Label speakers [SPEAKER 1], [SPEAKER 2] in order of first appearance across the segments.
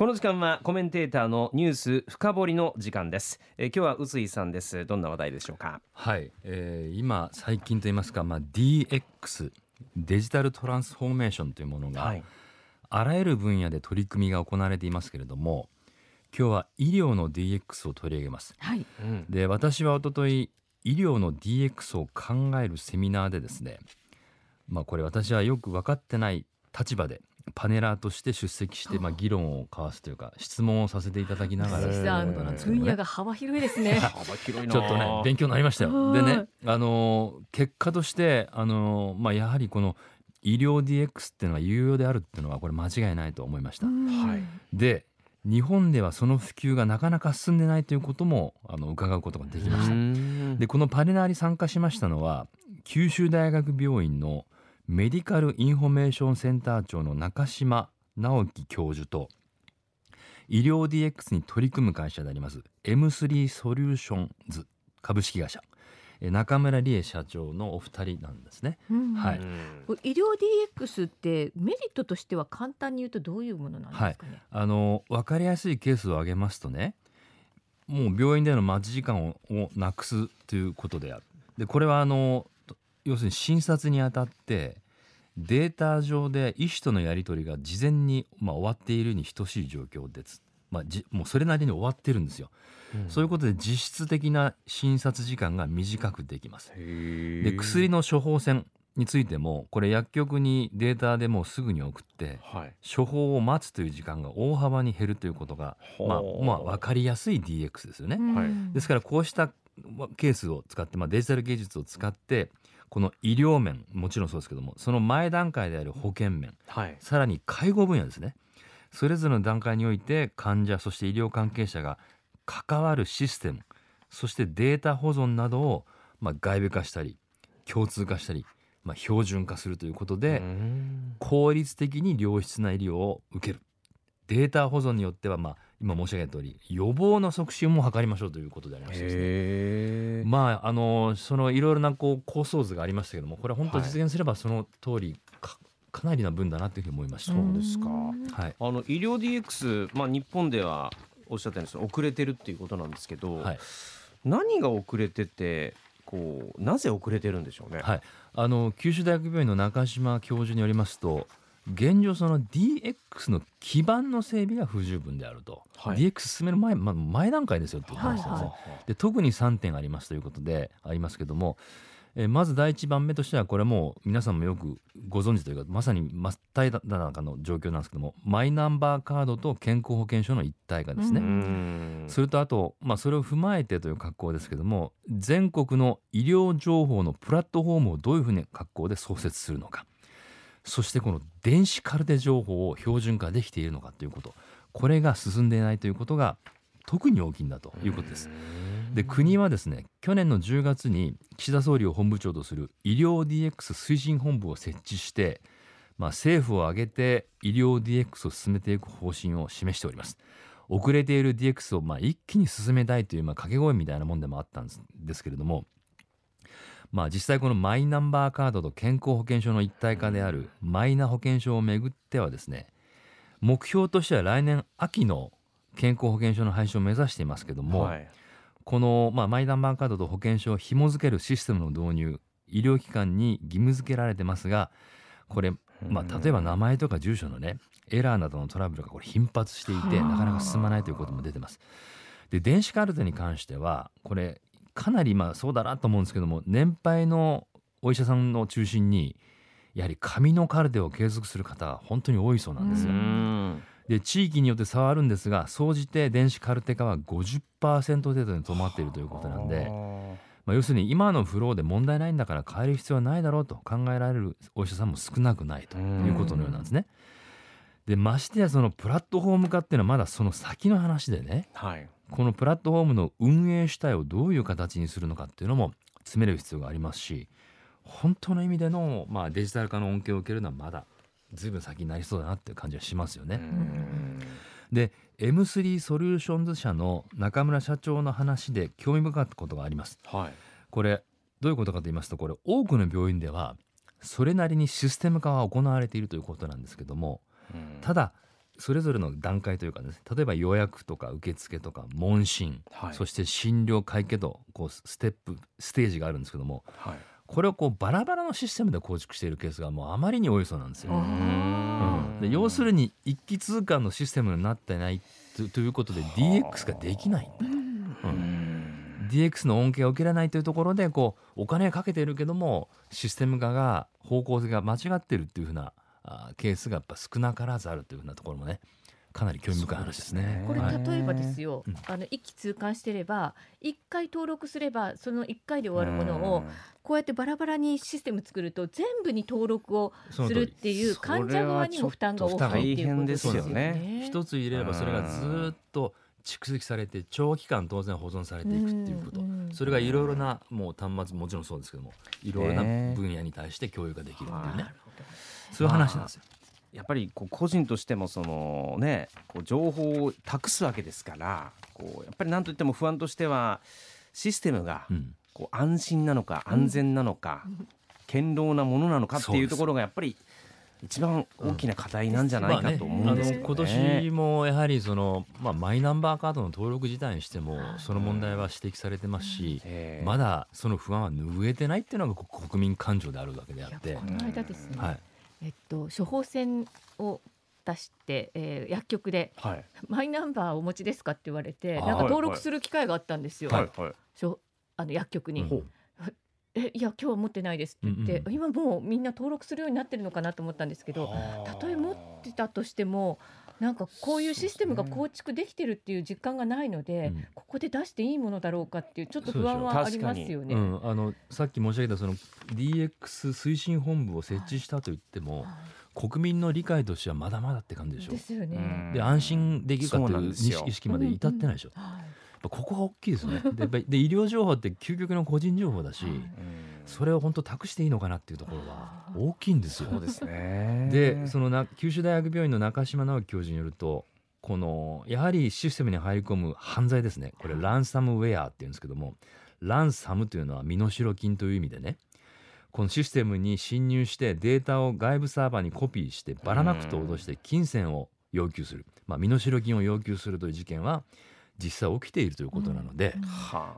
[SPEAKER 1] この時間はコメンテーターのニュース深掘りの時間です、えー、今日は臼井さんです。どんな話題でしょうか？
[SPEAKER 2] はい、えー、今最近と言いますか、まあ、DX デジタルトランスフォーメーションというものが、はい、あらゆる分野で取り組みが行われていますけれども今日は医療の DX を取り上げます、はい、で私は一昨日医療の DX を考えるセミナーでですねまあこれ私はよく分かってない立場でパネラーとして出席して、まあ、議論を交わすというか質問をさせていただきながら。
[SPEAKER 3] 分野が幅広いですね。
[SPEAKER 1] 幅広い
[SPEAKER 2] ちょっとね勉強になりましたよ。でねあの結果としてあの、まあ、やはりこの医療 DX っていうのは有用であるっていうのはこれ間違いないと思いました。はい、で日本ではその普及がなかなか進んでないということもあの伺うことができました。でこのパネラーに参加しましたのは九州大学病院のメディカルインフォメーションセンター長の中島直樹教授と医療 DX に取り組む会社であります M3 ソリューションズ株式会社。中村理恵社長のお二人なんですね、うん。はい、
[SPEAKER 3] 医療 DX ってメリットとしては簡単に言うとどういうものなんですかね、はい、
[SPEAKER 2] あの分かりやすいケースを挙げますとねもう病院での待ち時間をなくすということである。でこれはあの要するに診察にあたってデータ上で医師とのやり取りが事前に、まあ、終わっているに等しい状況です、まあ、じもうそれなりに終わってるんですよ。そういうことで実質的な診察時間が短くできます。で薬の処方箋についてもこれ薬局にデータでもうすぐに送って、はい、処方を待つという時間が大幅に減るということが、まあ、まあ分かりやすい DX ですよね。はい、ですからこうしたケースを使って、まあ、デジタル技術を使ってこの医療面もちろんそうですけどもその前段階である保険面、はい、さらに介護分野ですね。それぞれの段階において患者そして医療関係者が関わるシステムそしてデータ保存などを、まあ、外部化したり共通化したり、まあ、標準化するということで効率的に良質な医療を受けるデータ保存によっては、まあ、今申し上げた通り予防の促進も図りましょうということでありましてですねまああのそのいろいろなこう構想図がありましたけどもこれは本当実現すればその通りかかなりな分だなというふうに思いました。
[SPEAKER 1] そうですか。はい。あの医療 DX まあ日本ではおっしゃったように遅れてるっていうことなんですけど、はい、何が遅れててこうなぜ遅れてるんでしょうね。
[SPEAKER 2] はい、あの九州大学病院の中島教授によりますと現状その DX の基盤の整備が不十分であると、はい、DX 進める前,、まあ、前段階ですよっていう話ですね、はい。はい、で特に3点ありますということでありますけども。えまず第一番目としてはこれはもう皆さんもよくご存知というかまさに真っ只中の状況なんですけどもマイナンバーカードと健康保険証の一体化ですね。それとあと、まあ、それを踏まえてという格好ですけども全国の医療情報のプラットフォームをどういうふうに格好で創設するのかそしてこの電子カルテ情報を標準化できているのかということ。これが進んでいないということが特に大きいんだということです。で国はですね去年の10月に岸田総理を本部長とする医療 DX 推進本部を設置して、まあ、政府を挙げて医療 DX を進めていく方針を示しております。遅れている DX をまあ一気に進めたいというまあ掛け声みたいなもんでもあったんですけれどもまあ実際このマイナンバーカードと健康保険証の一体化であるマイナ保険証をめぐってはですね目標としては来年秋の健康保険証の廃止を目指していますけども、はい、この、まあ、マイナンバーカードと保険証を紐付けるシステムの導入医療機関に義務付けられてますがこれ、まあ、例えば名前とか住所のねエラーなどのトラブルがこれ頻発していてなかなか進まないということも出てます。で電子カルテに関してはこれかなりまあそうだなと思うんですけども年配のお医者さんを中心にやはり紙のカルテを継続する方は本当に多いそうなんですよ。で地域によって差はあるんですが総じて電子カルテ化は50%程度に止まっているということなんで、まあ、要するに今のフローで問題ないんだから変える必要はないだろうと考えられるお医者さんも少なくないということのようなんですね。でましてやそのプラットフォーム化っていうのはまだその先の話でね、はい、このプラットフォームの運営主体をどういう形にするのかっていうのも詰める必要がありますし本当の意味での、まあ、デジタル化の恩恵を受けるのはまだずいぶん先になりそうだなっていう感じはしますよね。で M3 ソリューションズ社の中村社長の話で興味深かったことがあります。はい、これどういうことかと言いますとこれ多くの病院ではそれなりにシステム化は行われているということなんですけどもただそれぞれの段階というかね例えば予約とか受付とか問診、はい、そして診療会計とこうステップステージがあるんですけども、はい、これをこうバラバラのシステムで構築しているケースがもうあまりに多いそうなんですよ。うん、で要するに一気通貫のシステムになってないということで DX ができないんだと。うん、DX の恩恵を受けられないというところでこうお金かけてるけどもシステム化が方向性が間違ってるっていうふうなあケースがやっぱ少なからずあるというふうなところもねかなり興味深い話ですね。
[SPEAKER 3] これ例えばですよ、あの一気通貫してれば一回登録すればその一回で終わるものをこうやってバラバラにシステム作ると全部に登録をするっていう患者側にも負担が大きいっていうことですよね。
[SPEAKER 2] 一つ入れればそれがずっと蓄積されて長期間当然保存されていくっていうこと、それがいろいろなもう端末もちろんそうですけどもいろいろな分野に対して共有ができるっていうね、そういう話なんですよ。
[SPEAKER 1] やっぱりこう個人としてもそのねこう情報を託すわけですからこうやっぱり何といっても不安としてはシステムがこう安心なのか安全なのか、堅牢なものなのかっていうところがやっぱり一番大きな課題なんじゃないかと思うんですけど、ね、
[SPEAKER 2] 今年もやはりその、まあ、マイナンバーカードの登録自体にしてもその問題は指摘されてますし、まだその不安は拭えてないっていうのが国民感情であるわけであって。こ
[SPEAKER 3] の間ですね、はい。えっと、処方箋を出して、えー、薬局で、はい、マイナンバーお持ちですかって言われてなんか登録する機会があったんですよ、はいはい、あの薬局に。うんえいや今日は持ってないですって言って、うんうん、今もうみんな登録するようになってるのかなと思ったんですけどたとえ持ってたとしてもなんかこういうシステムが構築できてるっていう実感がないので、ね、ここで出していいものだろうかっていうちょっと不安はありますよね。
[SPEAKER 2] うん、あのさっき申し上げたその DX 推進本部を設置したと言っても、はいはい、国民の理解としてはまだまだって感じでしょ。
[SPEAKER 3] ですよね。
[SPEAKER 2] で安心できるかという意識まで至ってないでしょ。うんうんはいここが大きいですね。でで医療情報って究極の個人情報だし、それを本当託していいのかなっていうところは大きいんですよ。
[SPEAKER 1] そうですね。
[SPEAKER 2] でそのな九州大学病院の中島直樹教授によるとこのやはりシステムに入り込む犯罪ですね。これランサムウェアっていうんですけどもランサムというのは身代金という意味でねこのシステムに侵入してデータを外部サーバーにコピーしてばらまくと脅して金銭を要求する、まあ、身代金を要求するという事件は実際起きているということなので、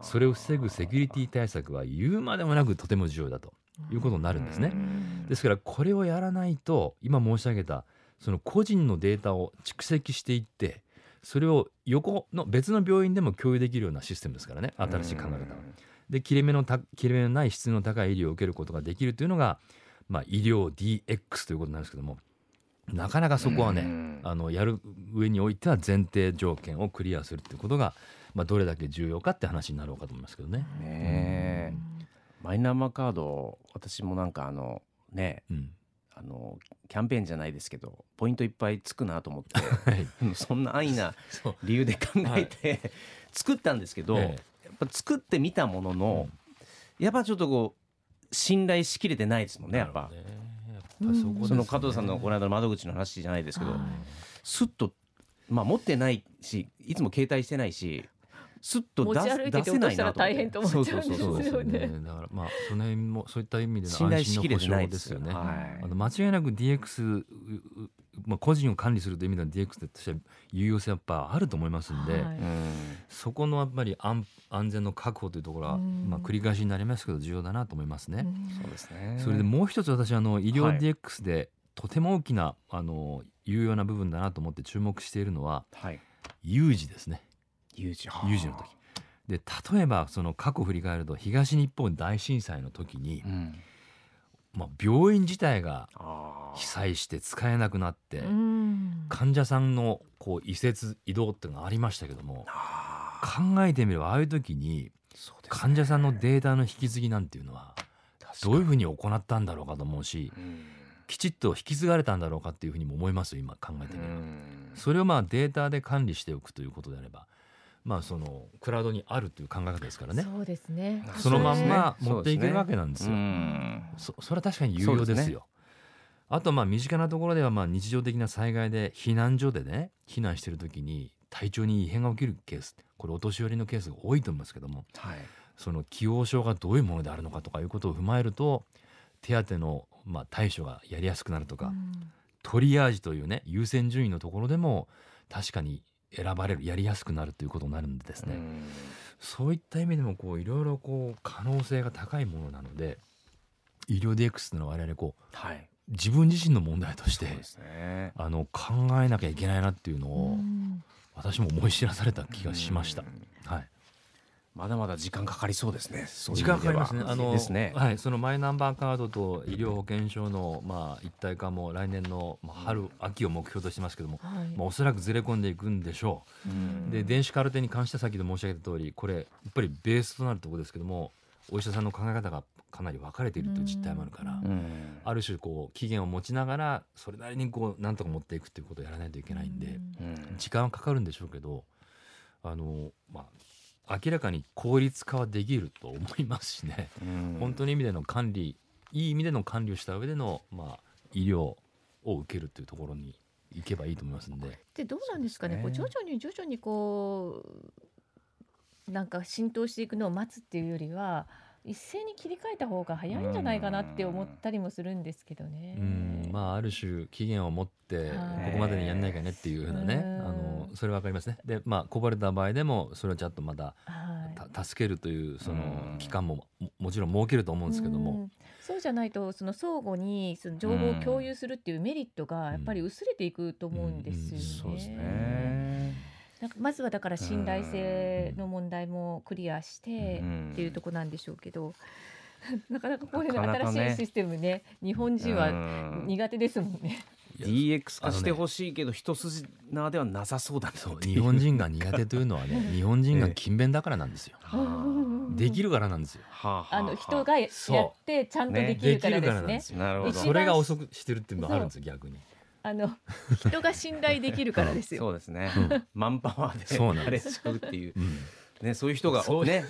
[SPEAKER 2] それを防ぐセキュリティ対策は言うまでもなくとても重要だということになるんですね。ですからこれをやらないと今申し上げたその個人のデータを蓄積していってそれを横の別の病院でも共有できるようなシステムですからね。新しい考え方で切れ目のた切れ目のない質の高い医療を受けることができるというのが、まあ、医療 DX ということなんですけどもなかなかそこはね、あのやる上においては前提条件をクリアするっていうことが、まあ、どれだけ重要かって話になろうかと思いますけどね。
[SPEAKER 1] ねマイナンバーカード私もなんかあのね、うん、あのキャンペーンじゃないですけどポイントいっぱいつくなと思って、はい、そんな安易な 理由で考えて、はい、作ったんですけど、やっぱ作ってみたものの、うん、やっぱちょっとこう信頼しきれてないですもんねやっぱ。その加藤さんのこの間の窓口の話じゃないですけど、すっとまあ持ってないしいつも携帯してないしすっと出出せないなと大変と思っちゃうんです
[SPEAKER 2] よね。だからまあその辺もそういった意味での安心の保証ですよね。あの間違いなく DX まあ個人を管理するという意味では DX としては有用性やっぱあると思いますんで、はい、そこのやっぱり安安全の確保というところはまあ繰り返しになりますけど重要だなと思いますね。
[SPEAKER 1] そうですね。
[SPEAKER 2] それでもう一つ私あの医療 DX でとても大きなあの有用な部分だなと思って注目しているのは、はい、有事ですね。
[SPEAKER 1] 有事。
[SPEAKER 2] 有事の時。で例えばその過去振り返ると東日本大震災の時に、うん、まあ、病院自体が被災して使えなくなって患者さんのこう移設移動っていうのがありましたけども考えてみればああいう時に患者さんのデータの引き継ぎなんていうのはどういうふうに行ったんだろうかと思うし。きちっと引き継がれたんだろうかっていうふうにも思います今考えてみれば。それをまあデータで管理しておくということであればまあそのクラウドにあるという考え方ですからね。
[SPEAKER 3] そうですね。
[SPEAKER 2] そのまんま持っていけるわけなんですよ。そそれは確かに有用ですよ。あとまあ身近なところではまあ日常的な災害で避難所でね避難してる時に体調に異変が起きるケースこれお年寄りのケースが多いと思いますけども、はい、その既往症がどういうものであるのかとかいうことを踏まえると手当のまあ対処がやりやすくなるとか、トリアージというね優先順位のところでも確かに選ばれるやりやすくなるということになるんでですね。そういった意味でもこういろいろこう可能性が高いものなので医療 DX というのは我々こう、はい、自分自身の問題として、ね、あの考えなきゃいけないなっていうのを私も思い知らされた気がしました。はい、
[SPEAKER 1] まだまだ時間かかりそうですね。
[SPEAKER 2] 時間かかりますね。あの、ね、はい、そのマイナンバーカードと医療保険証のまあ一体化も来年のまあ春秋を目標としてますけども、はい、まあおそらくずれ込んでいくんでしょう。で電子カルテに関しては先ほど申し上げた通り、これやっぱりベースとなるところですけども、お医者さんの考え方がかなり分かれているという実態もあるから、ある種こう期限を持ちながらそれなりにこうなんとか持っていくっていうことをやらないといけないんで、時間はかかるんでしょうけどあのまあ明らかに効率化はできると思いますしね、本当の意味での管理いい意味での管理をした上での、まあ、医療を受けるというところに行けばいいと思いますんで。
[SPEAKER 3] でどうなんですかね、ね。こう徐々に徐々にこうなんか浸透していくのを待つっていうよりは一斉に切り替えた方が早いんじゃないかなって思ったりもするんですけどね。
[SPEAKER 2] うん。まあある種期限を持ってここまでにやんないかねっていうふうなね、あのそれわかりますね。でまあこぼれた場合でもそれをちゃんとまた、助けるというその期間ももちろん設けると思うんですけども。
[SPEAKER 3] そうじゃないとその相互にその情報を共有するっていうメリットがやっぱり薄れていくと思うんですよね。そうですね。なんかまずはだから信頼性の問題もクリアしてっていうとこなんでしょうけど。なかなかこういう新しいシステムね日本人は苦手ですもんね。
[SPEAKER 1] DX 化してほしいけど、一筋縄ではなさそうだね
[SPEAKER 2] そう日本人が苦手というのはね 日本人が勤勉だからなんですよ、できるからなんですよ、
[SPEAKER 3] あの人がやってちゃんとできるからですね。
[SPEAKER 2] なるほど。それが遅くしてるっていうのがあるんですよ逆に。
[SPEAKER 3] あの人が信頼できるからですよ。
[SPEAKER 1] そうですね。マンパワーでそうなれちゃうっていう。ね、そういう人がね、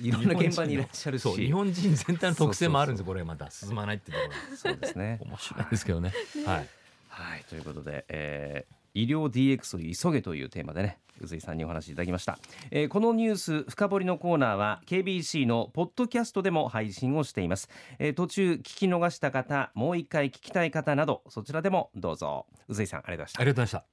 [SPEAKER 1] いろんな現場にいらっしゃるし、
[SPEAKER 2] 日本人全体の特性もあるんですよ。これまた。進まないっていうところ。
[SPEAKER 1] そうですね。
[SPEAKER 2] 面白いですけどね。はい。
[SPEAKER 1] はい、ということで、えー、医療 DX を急げというテーマでね宇津井さんにお話しいただきました、えー、このニュース深掘りのコーナーは KBC のポッドキャストでも配信をしています、えー、途中聞き逃した方もう一回聞きたい方などそちらでもどうぞ。宇津井さんありがとうございました。
[SPEAKER 2] ありがとうございました。